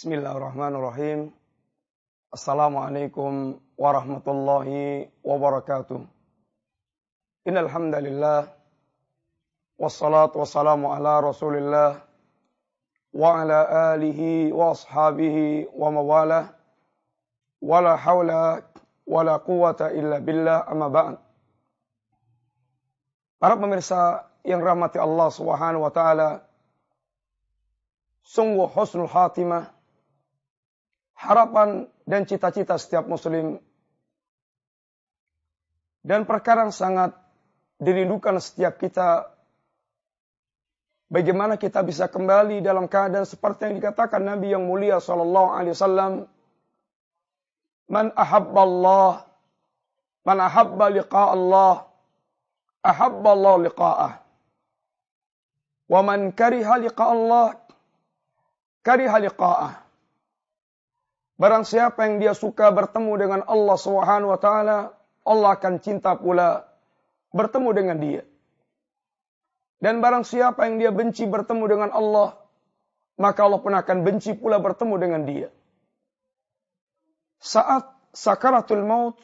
Bismillahirrahmanirrahim. Assalamualaikum warahmatullahi wabarakatuh. Innal hamdalillah wassalatu wassalamu ala Rasulillah wa ala alihi wa ashabihi wa mawalah. Wala haula wala quwata illa billah amma ba'd. Para pemirsa yang rahmati Allah Subhanahu wa taala, sungguh husnul khatimah harapan dan cita-cita setiap muslim. Dan perkara yang sangat dirindukan setiap kita bagaimana kita bisa kembali dalam keadaan seperti yang dikatakan Nabi yang mulia sallallahu alaihi wasallam man ahabba Allah man ahabba liqa Allah ahabba Allah liqa'ah wa man kariha liqa Allah kariha liqa'ah Barang siapa yang dia suka bertemu dengan Allah Subhanahu wa taala, Allah akan cinta pula bertemu dengan dia. Dan barang siapa yang dia benci bertemu dengan Allah, maka Allah pun akan benci pula bertemu dengan dia. Saat sakaratul maut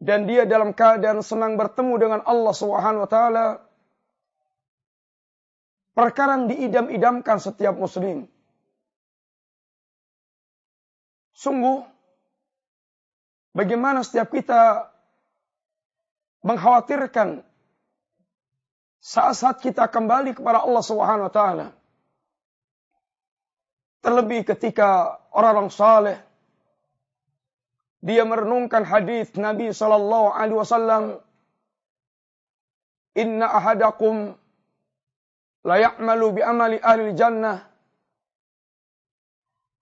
dan dia dalam keadaan senang bertemu dengan Allah Subhanahu wa taala, perkara yang diidam-idamkan setiap muslim Sungguh, bagaimana setiap kita mengkhawatirkan saat-saat kita kembali kepada Allah Subhanahu wa taala. Terlebih ketika orang-orang saleh dia merenungkan hadis Nabi sallallahu alaihi wasallam Inna ahadakum la ya'malu bi amali ahli jannah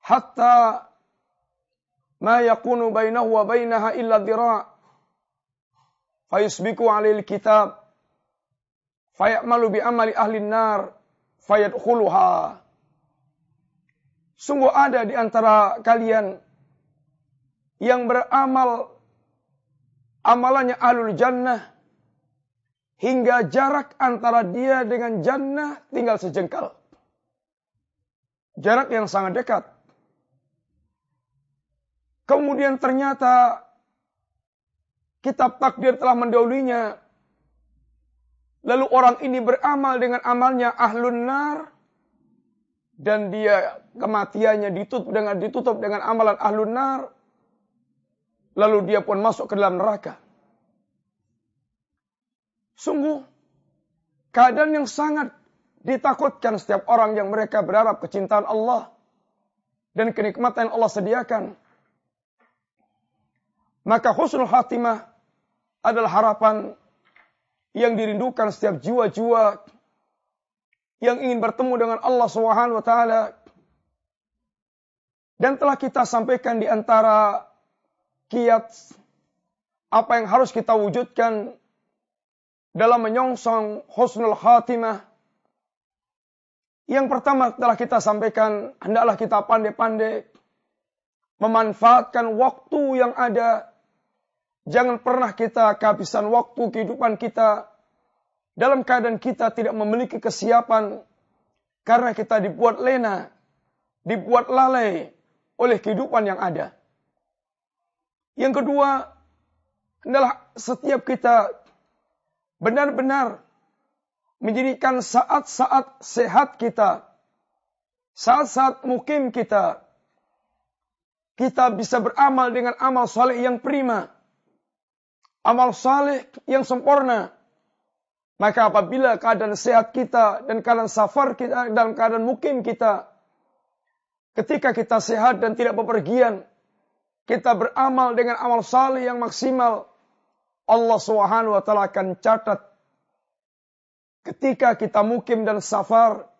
hatta ما يكون بينه وبينها إلا الذراع فيسبق عليه الكتاب فيعمل بعمل أهل النار فيدخلها Sungguh ada di antara kalian yang beramal amalannya alul jannah hingga jarak antara dia dengan jannah tinggal sejengkal. Jarak yang sangat dekat. Kemudian ternyata kitab takdir telah mendahulunya. Lalu orang ini beramal dengan amalnya ahlun nar dan dia kematiannya ditutup dengan ditutup dengan amalan ahlun nar. Lalu dia pun masuk ke dalam neraka. Sungguh keadaan yang sangat ditakutkan setiap orang yang mereka berharap kecintaan Allah dan kenikmatan yang Allah sediakan. Maka husnul khatimah adalah harapan yang dirindukan setiap jiwa-jiwa yang ingin bertemu dengan Allah Subhanahu wa taala. Dan telah kita sampaikan di antara kiat apa yang harus kita wujudkan dalam menyongsong husnul khatimah. Yang pertama telah kita sampaikan, hendaklah kita pandai-pandai memanfaatkan waktu yang ada Jangan pernah kita kehabisan waktu kehidupan kita dalam keadaan kita tidak memiliki kesiapan karena kita dibuat lena, dibuat lalai oleh kehidupan yang ada. Yang kedua adalah setiap kita benar-benar menjadikan saat-saat sehat kita, saat-saat mukim kita, kita bisa beramal dengan amal soleh yang prima amal saleh yang sempurna. Maka apabila keadaan sehat kita dan keadaan safar kita dalam keadaan mukim kita, ketika kita sehat dan tidak bepergian, kita beramal dengan amal saleh yang maksimal, Allah Subhanahu wa taala akan catat ketika kita mukim dan safar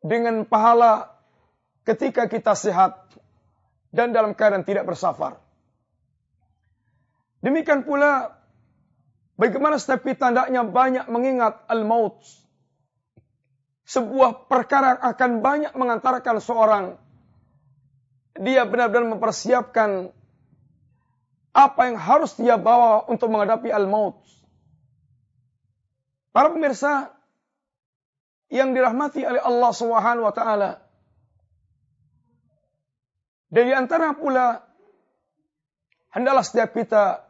dengan pahala ketika kita sehat dan dalam keadaan tidak bersafar. Demikian pula bagaimana setiap kita hendaknya banyak mengingat al-maut. Sebuah perkara akan banyak mengantarkan seorang dia benar-benar mempersiapkan apa yang harus dia bawa untuk menghadapi al-maut. Para pemirsa yang dirahmati oleh Allah Subhanahu wa taala. Dan di antara pula hendaklah setiap kita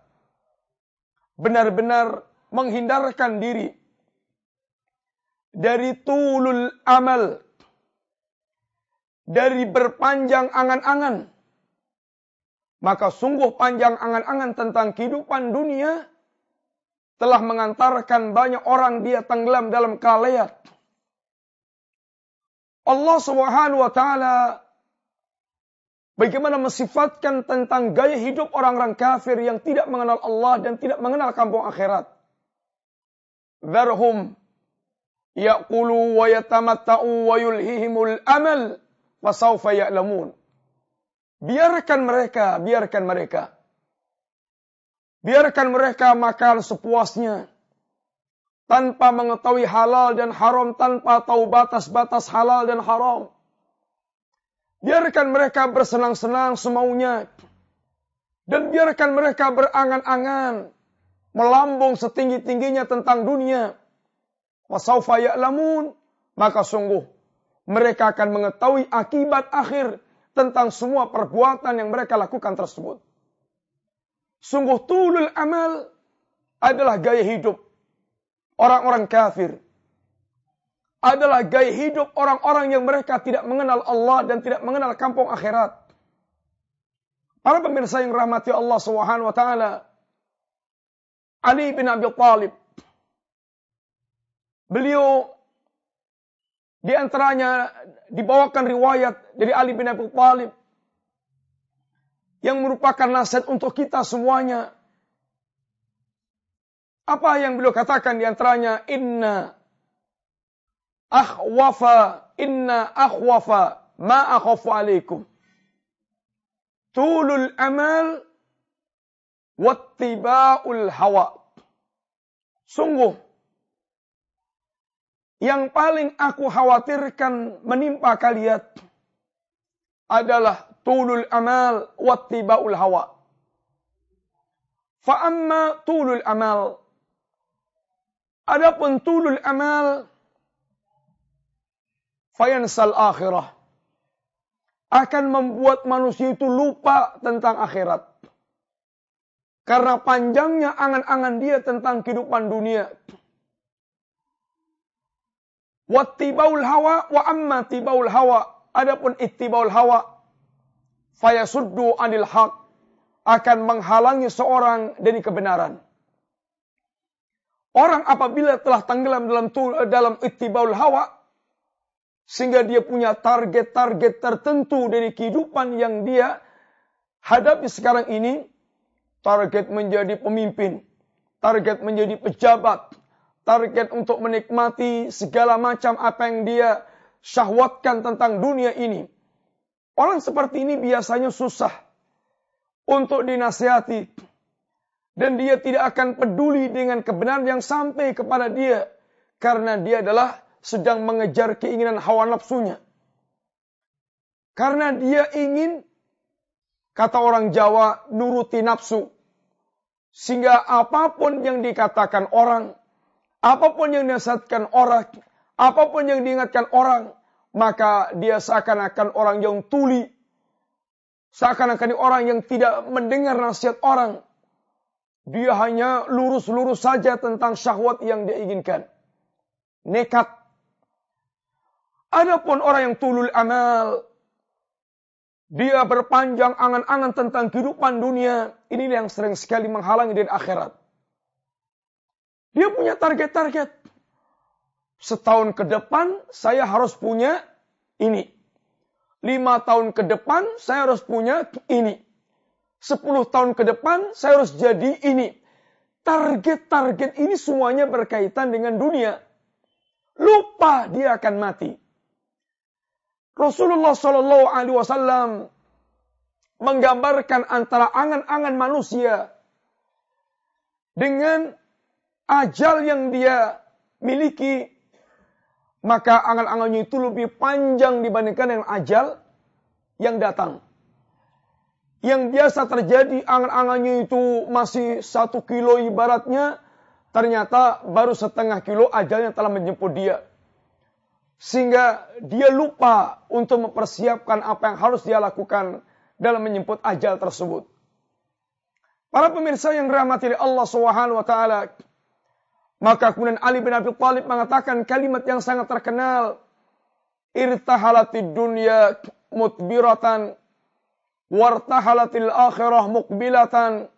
benar-benar menghindarkan diri dari tulul amal, dari berpanjang angan-angan. Maka sungguh panjang angan-angan tentang kehidupan dunia telah mengantarkan banyak orang dia tenggelam dalam kelalaian. Allah Subhanahu wa taala bagaimana mensifatkan tentang gaya hidup orang-orang kafir yang tidak mengenal Allah dan tidak mengenal kampung akhirat. Dharhum ya'kulu wa yatamatta'u wa yulhihimul amal fasawfa ya'lamun. Biarkan mereka, biarkan mereka. Biarkan mereka makan sepuasnya tanpa mengetahui halal dan haram, tanpa tahu batas-batas halal dan haram. Biarkan mereka bersenang-senang semaunya. Dan biarkan mereka berangan-angan. Melambung setinggi-tingginya tentang dunia. Wasaufa ya'lamun. Maka sungguh mereka akan mengetahui akibat akhir tentang semua perbuatan yang mereka lakukan tersebut. Sungguh tulul amal adalah gaya hidup orang-orang kafir adalah gaya hidup orang-orang yang mereka tidak mengenal Allah dan tidak mengenal kampung akhirat. Para pemirsa yang rahmati Allah Subhanahu wa taala. Ali bin Abi Thalib beliau di antaranya dibawakan riwayat dari Ali bin Abi Thalib yang merupakan nasihat untuk kita semuanya apa yang beliau katakan di antaranya inna akhwafa inna akhwafa ma akhafu alaikum tulul amal wattiba'ul hawa. Sungguh yang paling aku khawatirkan menimpa kalian adalah tulul amal wattiba'ul hawa. Fa amma tulul amal Adapun tulul amal fayansal akhirah akan membuat manusia itu lupa tentang akhirat. Karena panjangnya angan-angan dia tentang kehidupan dunia. Wattibaul hawa wa amma tibaul hawa. Adapun ittibaul hawa fayasuddu anil haq akan menghalangi seorang dari kebenaran. Orang apabila telah tenggelam dalam dalam ittibaul hawa sehingga dia punya target-target tertentu dari kehidupan yang dia hadapi sekarang ini, target menjadi pemimpin, target menjadi pejabat, target untuk menikmati segala macam apa yang dia syahwatkan tentang dunia ini. Orang seperti ini biasanya susah untuk dinasihati dan dia tidak akan peduli dengan kebenaran yang sampai kepada dia. Karena dia adalah sedang mengejar keinginan hawa nafsunya. Karena dia ingin, kata orang Jawa, nuruti nafsu. Sehingga apa pun yang dikatakan orang, apa pun yang dinasihatkan orang, apa pun yang diingatkan orang, maka dia seakan-akan orang yang tuli. Seakan-akan orang yang tidak mendengar nasihat orang dia hanya lurus-lurus saja tentang syahwat yang dia inginkan. Nekat. Adapun orang yang tulul amal, dia berpanjang angan-angan tentang kehidupan dunia. Ini yang sering sekali menghalangi dari akhirat. Dia punya target-target. Setahun ke depan saya harus punya ini. Lima tahun ke depan saya harus punya ini. 10 tahun ke depan saya harus jadi ini. Target-target ini semuanya berkaitan dengan dunia. Lupa dia akan mati. Rasulullah Shallallahu Alaihi Wasallam menggambarkan antara angan-angan manusia dengan ajal yang dia miliki, maka angan-angannya itu lebih panjang dibandingkan dengan ajal yang datang yang biasa terjadi angan-angannya itu masih satu kilo ibaratnya, ternyata baru setengah kilo ajalnya telah menjemput dia. Sehingga dia lupa untuk mempersiapkan apa yang harus dia lakukan dalam menyebut ajal tersebut. Para pemirsa yang dirahmati oleh Allah Subhanahu wa taala, maka kemudian Ali bin Abi Thalib mengatakan kalimat yang sangat terkenal, irtahalatid dunya mutbiratan wartahalatil akhirah muqbilatan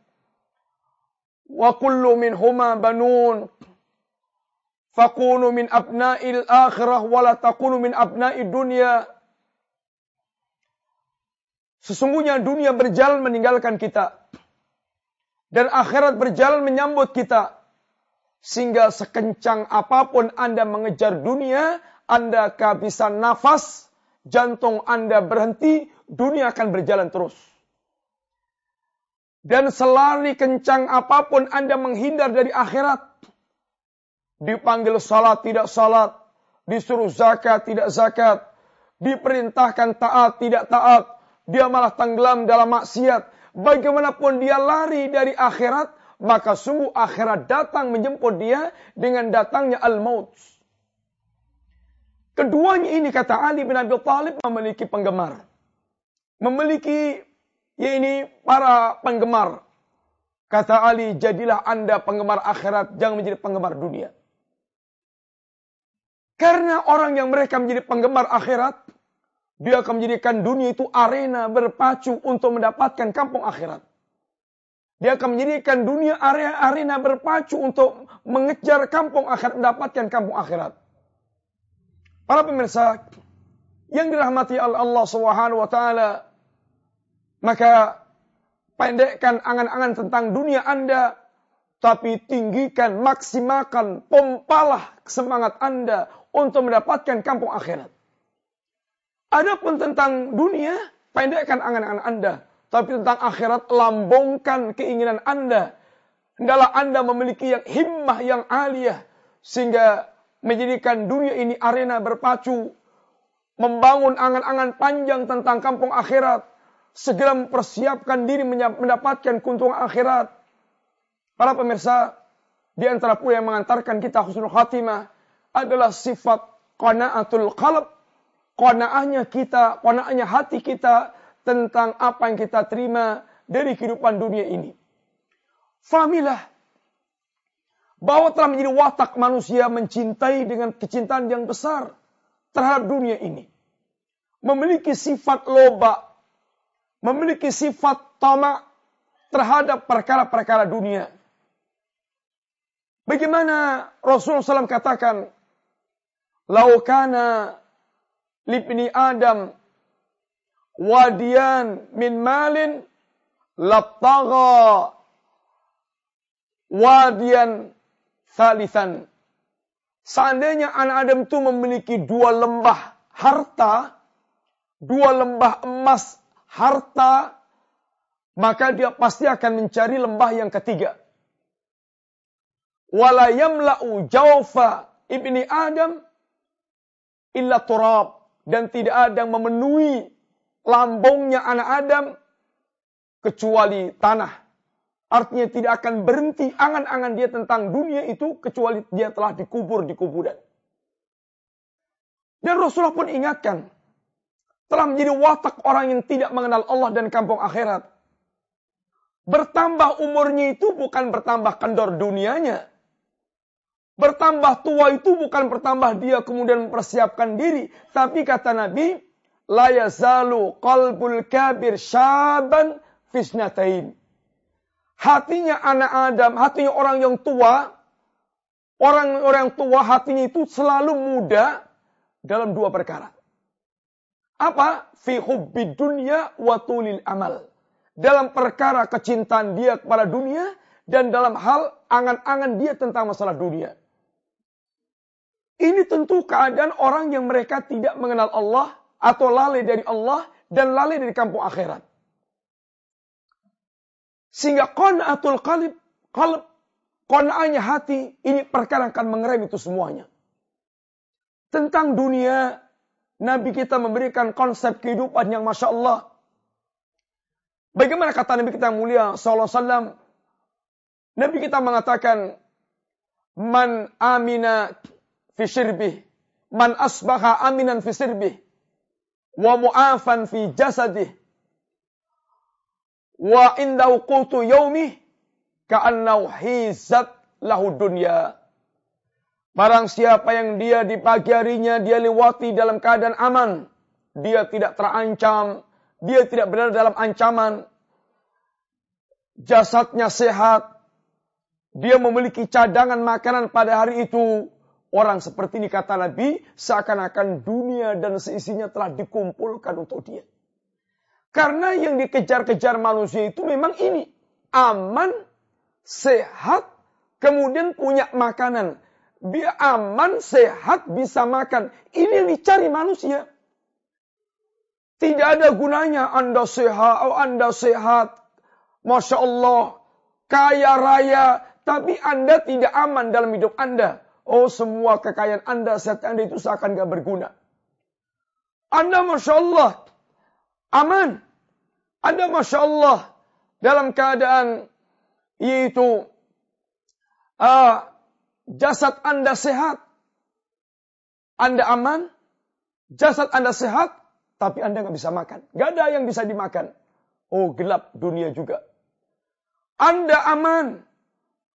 wa kullu minhuma banun fakunu min abna'il akhirah wa la takunu min abna'id dunya Sesungguhnya dunia berjalan meninggalkan kita. Dan akhirat berjalan menyambut kita. Sehingga sekencang apa pun Anda mengejar dunia, Anda kehabisan nafas, jantung Anda berhenti, dunia akan berjalan terus. Dan selari kencang apa pun Anda menghindar dari akhirat. Dipanggil salat tidak salat. Disuruh zakat tidak zakat. Diperintahkan taat tidak taat dia malah tenggelam dalam maksiat. Bagaimanapun dia lari dari akhirat, maka sungguh akhirat datang menjemput dia dengan datangnya al-maut. Keduanya ini kata Ali bin Abi Thalib memiliki penggemar. Memiliki ya ini para penggemar. Kata Ali, jadilah anda penggemar akhirat, jangan menjadi penggemar dunia. Karena orang yang mereka menjadi penggemar akhirat, dia akan menjadikan dunia itu arena berpacu untuk mendapatkan kampung akhirat. Dia akan menjadikan dunia area arena berpacu untuk mengejar kampung akhirat, mendapatkan kampung akhirat. Para pemirsa yang dirahmati Allah Subhanahu wa taala, maka pendekkan angan-angan tentang dunia Anda, tapi tinggikan, maksimalkan, pompalah semangat Anda untuk mendapatkan kampung akhirat. Adapun tentang dunia, pendekkan angan-angan Anda. Tapi tentang akhirat, lambungkan keinginan Anda. Hendaklah Anda memiliki yang himmah yang aliyah. Sehingga menjadikan dunia ini arena berpacu. Membangun angan-angan panjang tentang kampung akhirat. Segera mempersiapkan diri mendapatkan keuntungan akhirat. Para pemirsa, di antara pula yang mengantarkan kita husnul khatimah adalah sifat qanaatul qalb Kona'ahnya kita, kona'ahnya hati kita tentang apa yang kita terima dari kehidupan dunia ini. Fahamilah bahwa telah menjadi watak manusia mencintai dengan kecintaan yang besar terhadap dunia ini. Memiliki sifat loba, memiliki sifat tamak terhadap perkara-perkara dunia. Bagaimana Rasulullah SAW katakan, Laukana libni Adam wadian min malin labtagha wadian thalithan. Seandainya anak Adam itu memiliki dua lembah harta, dua lembah emas harta, maka dia pasti akan mencari lembah yang ketiga. Wala jawfa ibni Adam illa turab dan tidak ada yang memenuhi lambungnya anak Adam kecuali tanah. Artinya tidak akan berhenti angan-angan dia tentang dunia itu kecuali dia telah dikubur di kuburan. Dan Rasulullah pun ingatkan, telah menjadi watak orang yang tidak mengenal Allah dan kampung akhirat. Bertambah umurnya itu bukan bertambah kendor dunianya, Bertambah tua itu bukan bertambah dia kemudian mempersiapkan diri. Tapi kata Nabi, La yazalu qalbul kabir syaban fisnatain. Hatinya anak Adam, hatinya orang yang tua, orang-orang tua hatinya itu selalu muda dalam dua perkara. Apa? Fi hubbi dunya wa tulil amal. Dalam perkara kecintaan dia kepada dunia dan dalam hal angan-angan dia tentang masalah dunia. Ini tentu keadaan orang yang mereka tidak mengenal Allah atau lalai dari Allah dan lalai dari kampung akhirat. Sehingga qanaatul qalb, qalb, qanaahnya hati, ini perkara akan mengerem itu semuanya. Tentang dunia, Nabi kita memberikan konsep kehidupan yang Masya Allah. Bagaimana kata Nabi kita yang mulia SAW? Nabi kita mengatakan, Man amina fi sirbih. Man asbaha aminan fi sirbih. Wa mu'afan fi jasadih. wa indau qutu yaumih ka'annau hizat lahu dunya. Barang siapa yang dia di pagi harinya dia lewati dalam keadaan aman, dia tidak terancam, dia tidak berada dalam ancaman, jasadnya sehat, dia memiliki cadangan makanan pada hari itu, orang seperti ini kata Nabi, seakan-akan dunia dan seisinya telah dikumpulkan untuk dia. Karena yang dikejar-kejar manusia itu memang ini, aman, sehat, kemudian punya makanan dia aman, sehat, bisa makan. Ini yang dicari manusia. Tidak ada gunanya Anda sehat, oh Anda sehat. Masya Allah, kaya raya, tapi Anda tidak aman dalam hidup Anda. Oh semua kekayaan Anda, sehat Anda itu seakan gak berguna. Anda Masya Allah, aman. Anda Masya Allah, dalam keadaan yaitu uh, jasad Anda sehat, Anda aman, jasad Anda sehat, tapi Anda nggak bisa makan. Gak ada yang bisa dimakan. Oh gelap dunia juga. Anda aman.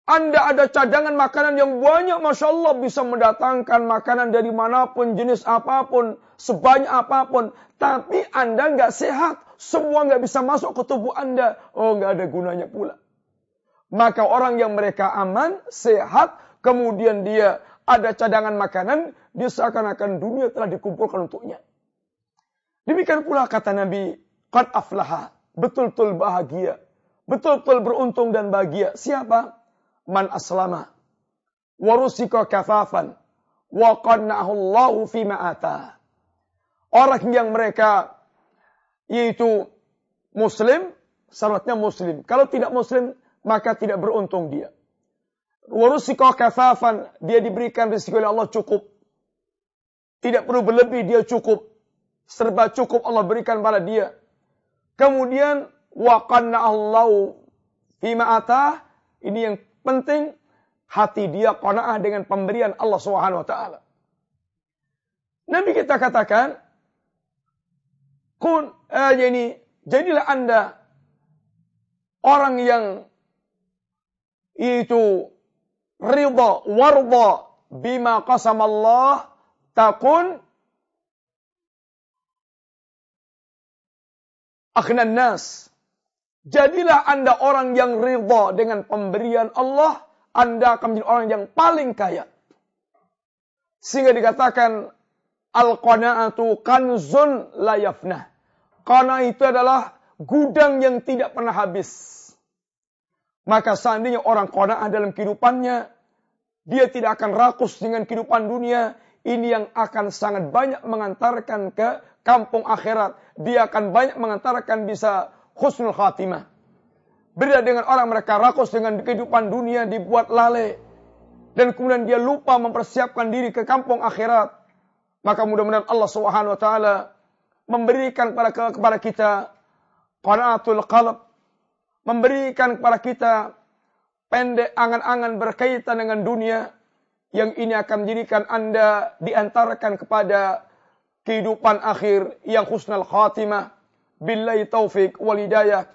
Anda ada cadangan makanan yang banyak, Masya Allah bisa mendatangkan makanan dari mana pun, jenis apa pun, sebanyak apa pun. Tapi Anda nggak sehat, semua nggak bisa masuk ke tubuh Anda. Oh nggak ada gunanya pula. Maka orang yang mereka aman, sehat, kemudian dia ada cadangan makanan, dia seakan-akan dunia telah dikumpulkan untuknya. Demikian pula kata Nabi, qad aflaha, betul-betul bahagia, betul-betul beruntung dan bahagia. Siapa? Man aslama, warusika kafafan, wa qannahu Allahu fima ata. Orang yang mereka yaitu muslim, syaratnya muslim. Kalau tidak muslim, maka tidak beruntung dia. Warusikoh kafafan, dia diberikan rezeki oleh Allah cukup. Tidak perlu berlebih, dia cukup. Serba cukup Allah berikan pada dia. Kemudian, waqanna Allah fima atah, ini yang penting, hati dia qanaah dengan pemberian Allah Subhanahu wa taala. Nabi kita katakan, kun eh, ini jadilah Anda orang yang itu ridha warda bima Allah takun akhnan nas. Jadilah Anda orang yang ridha dengan pemberian Allah, Anda akan menjadi orang yang paling kaya. Sehingga dikatakan al-qanaatu kanzun la yafnah. Karena itu adalah gudang yang tidak pernah habis. Maka seandainya orang kona'ah dalam kehidupannya, dia tidak akan rakus dengan kehidupan dunia. Ini yang akan sangat banyak mengantarkan ke kampung akhirat. Dia akan banyak mengantarkan bisa khusnul khatimah. Beda dengan orang mereka rakus dengan kehidupan dunia dibuat lalai. Dan kemudian dia lupa mempersiapkan diri ke kampung akhirat. Maka mudah-mudahan Allah Subhanahu wa taala memberikan kepada kepada kita qanaatul qalb memberikan kepada kita pendek angan-angan berkaitan dengan dunia yang ini akan menjadikan Anda diantarkan kepada kehidupan akhir yang husnul khatimah بالله التوفيق والهداية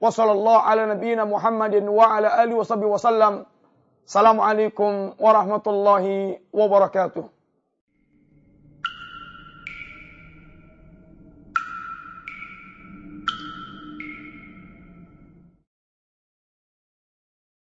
وصلى الله على نبينا محمد وعلى آله وصحبه وسلم السلام عليكم ورحمة الله وبركاته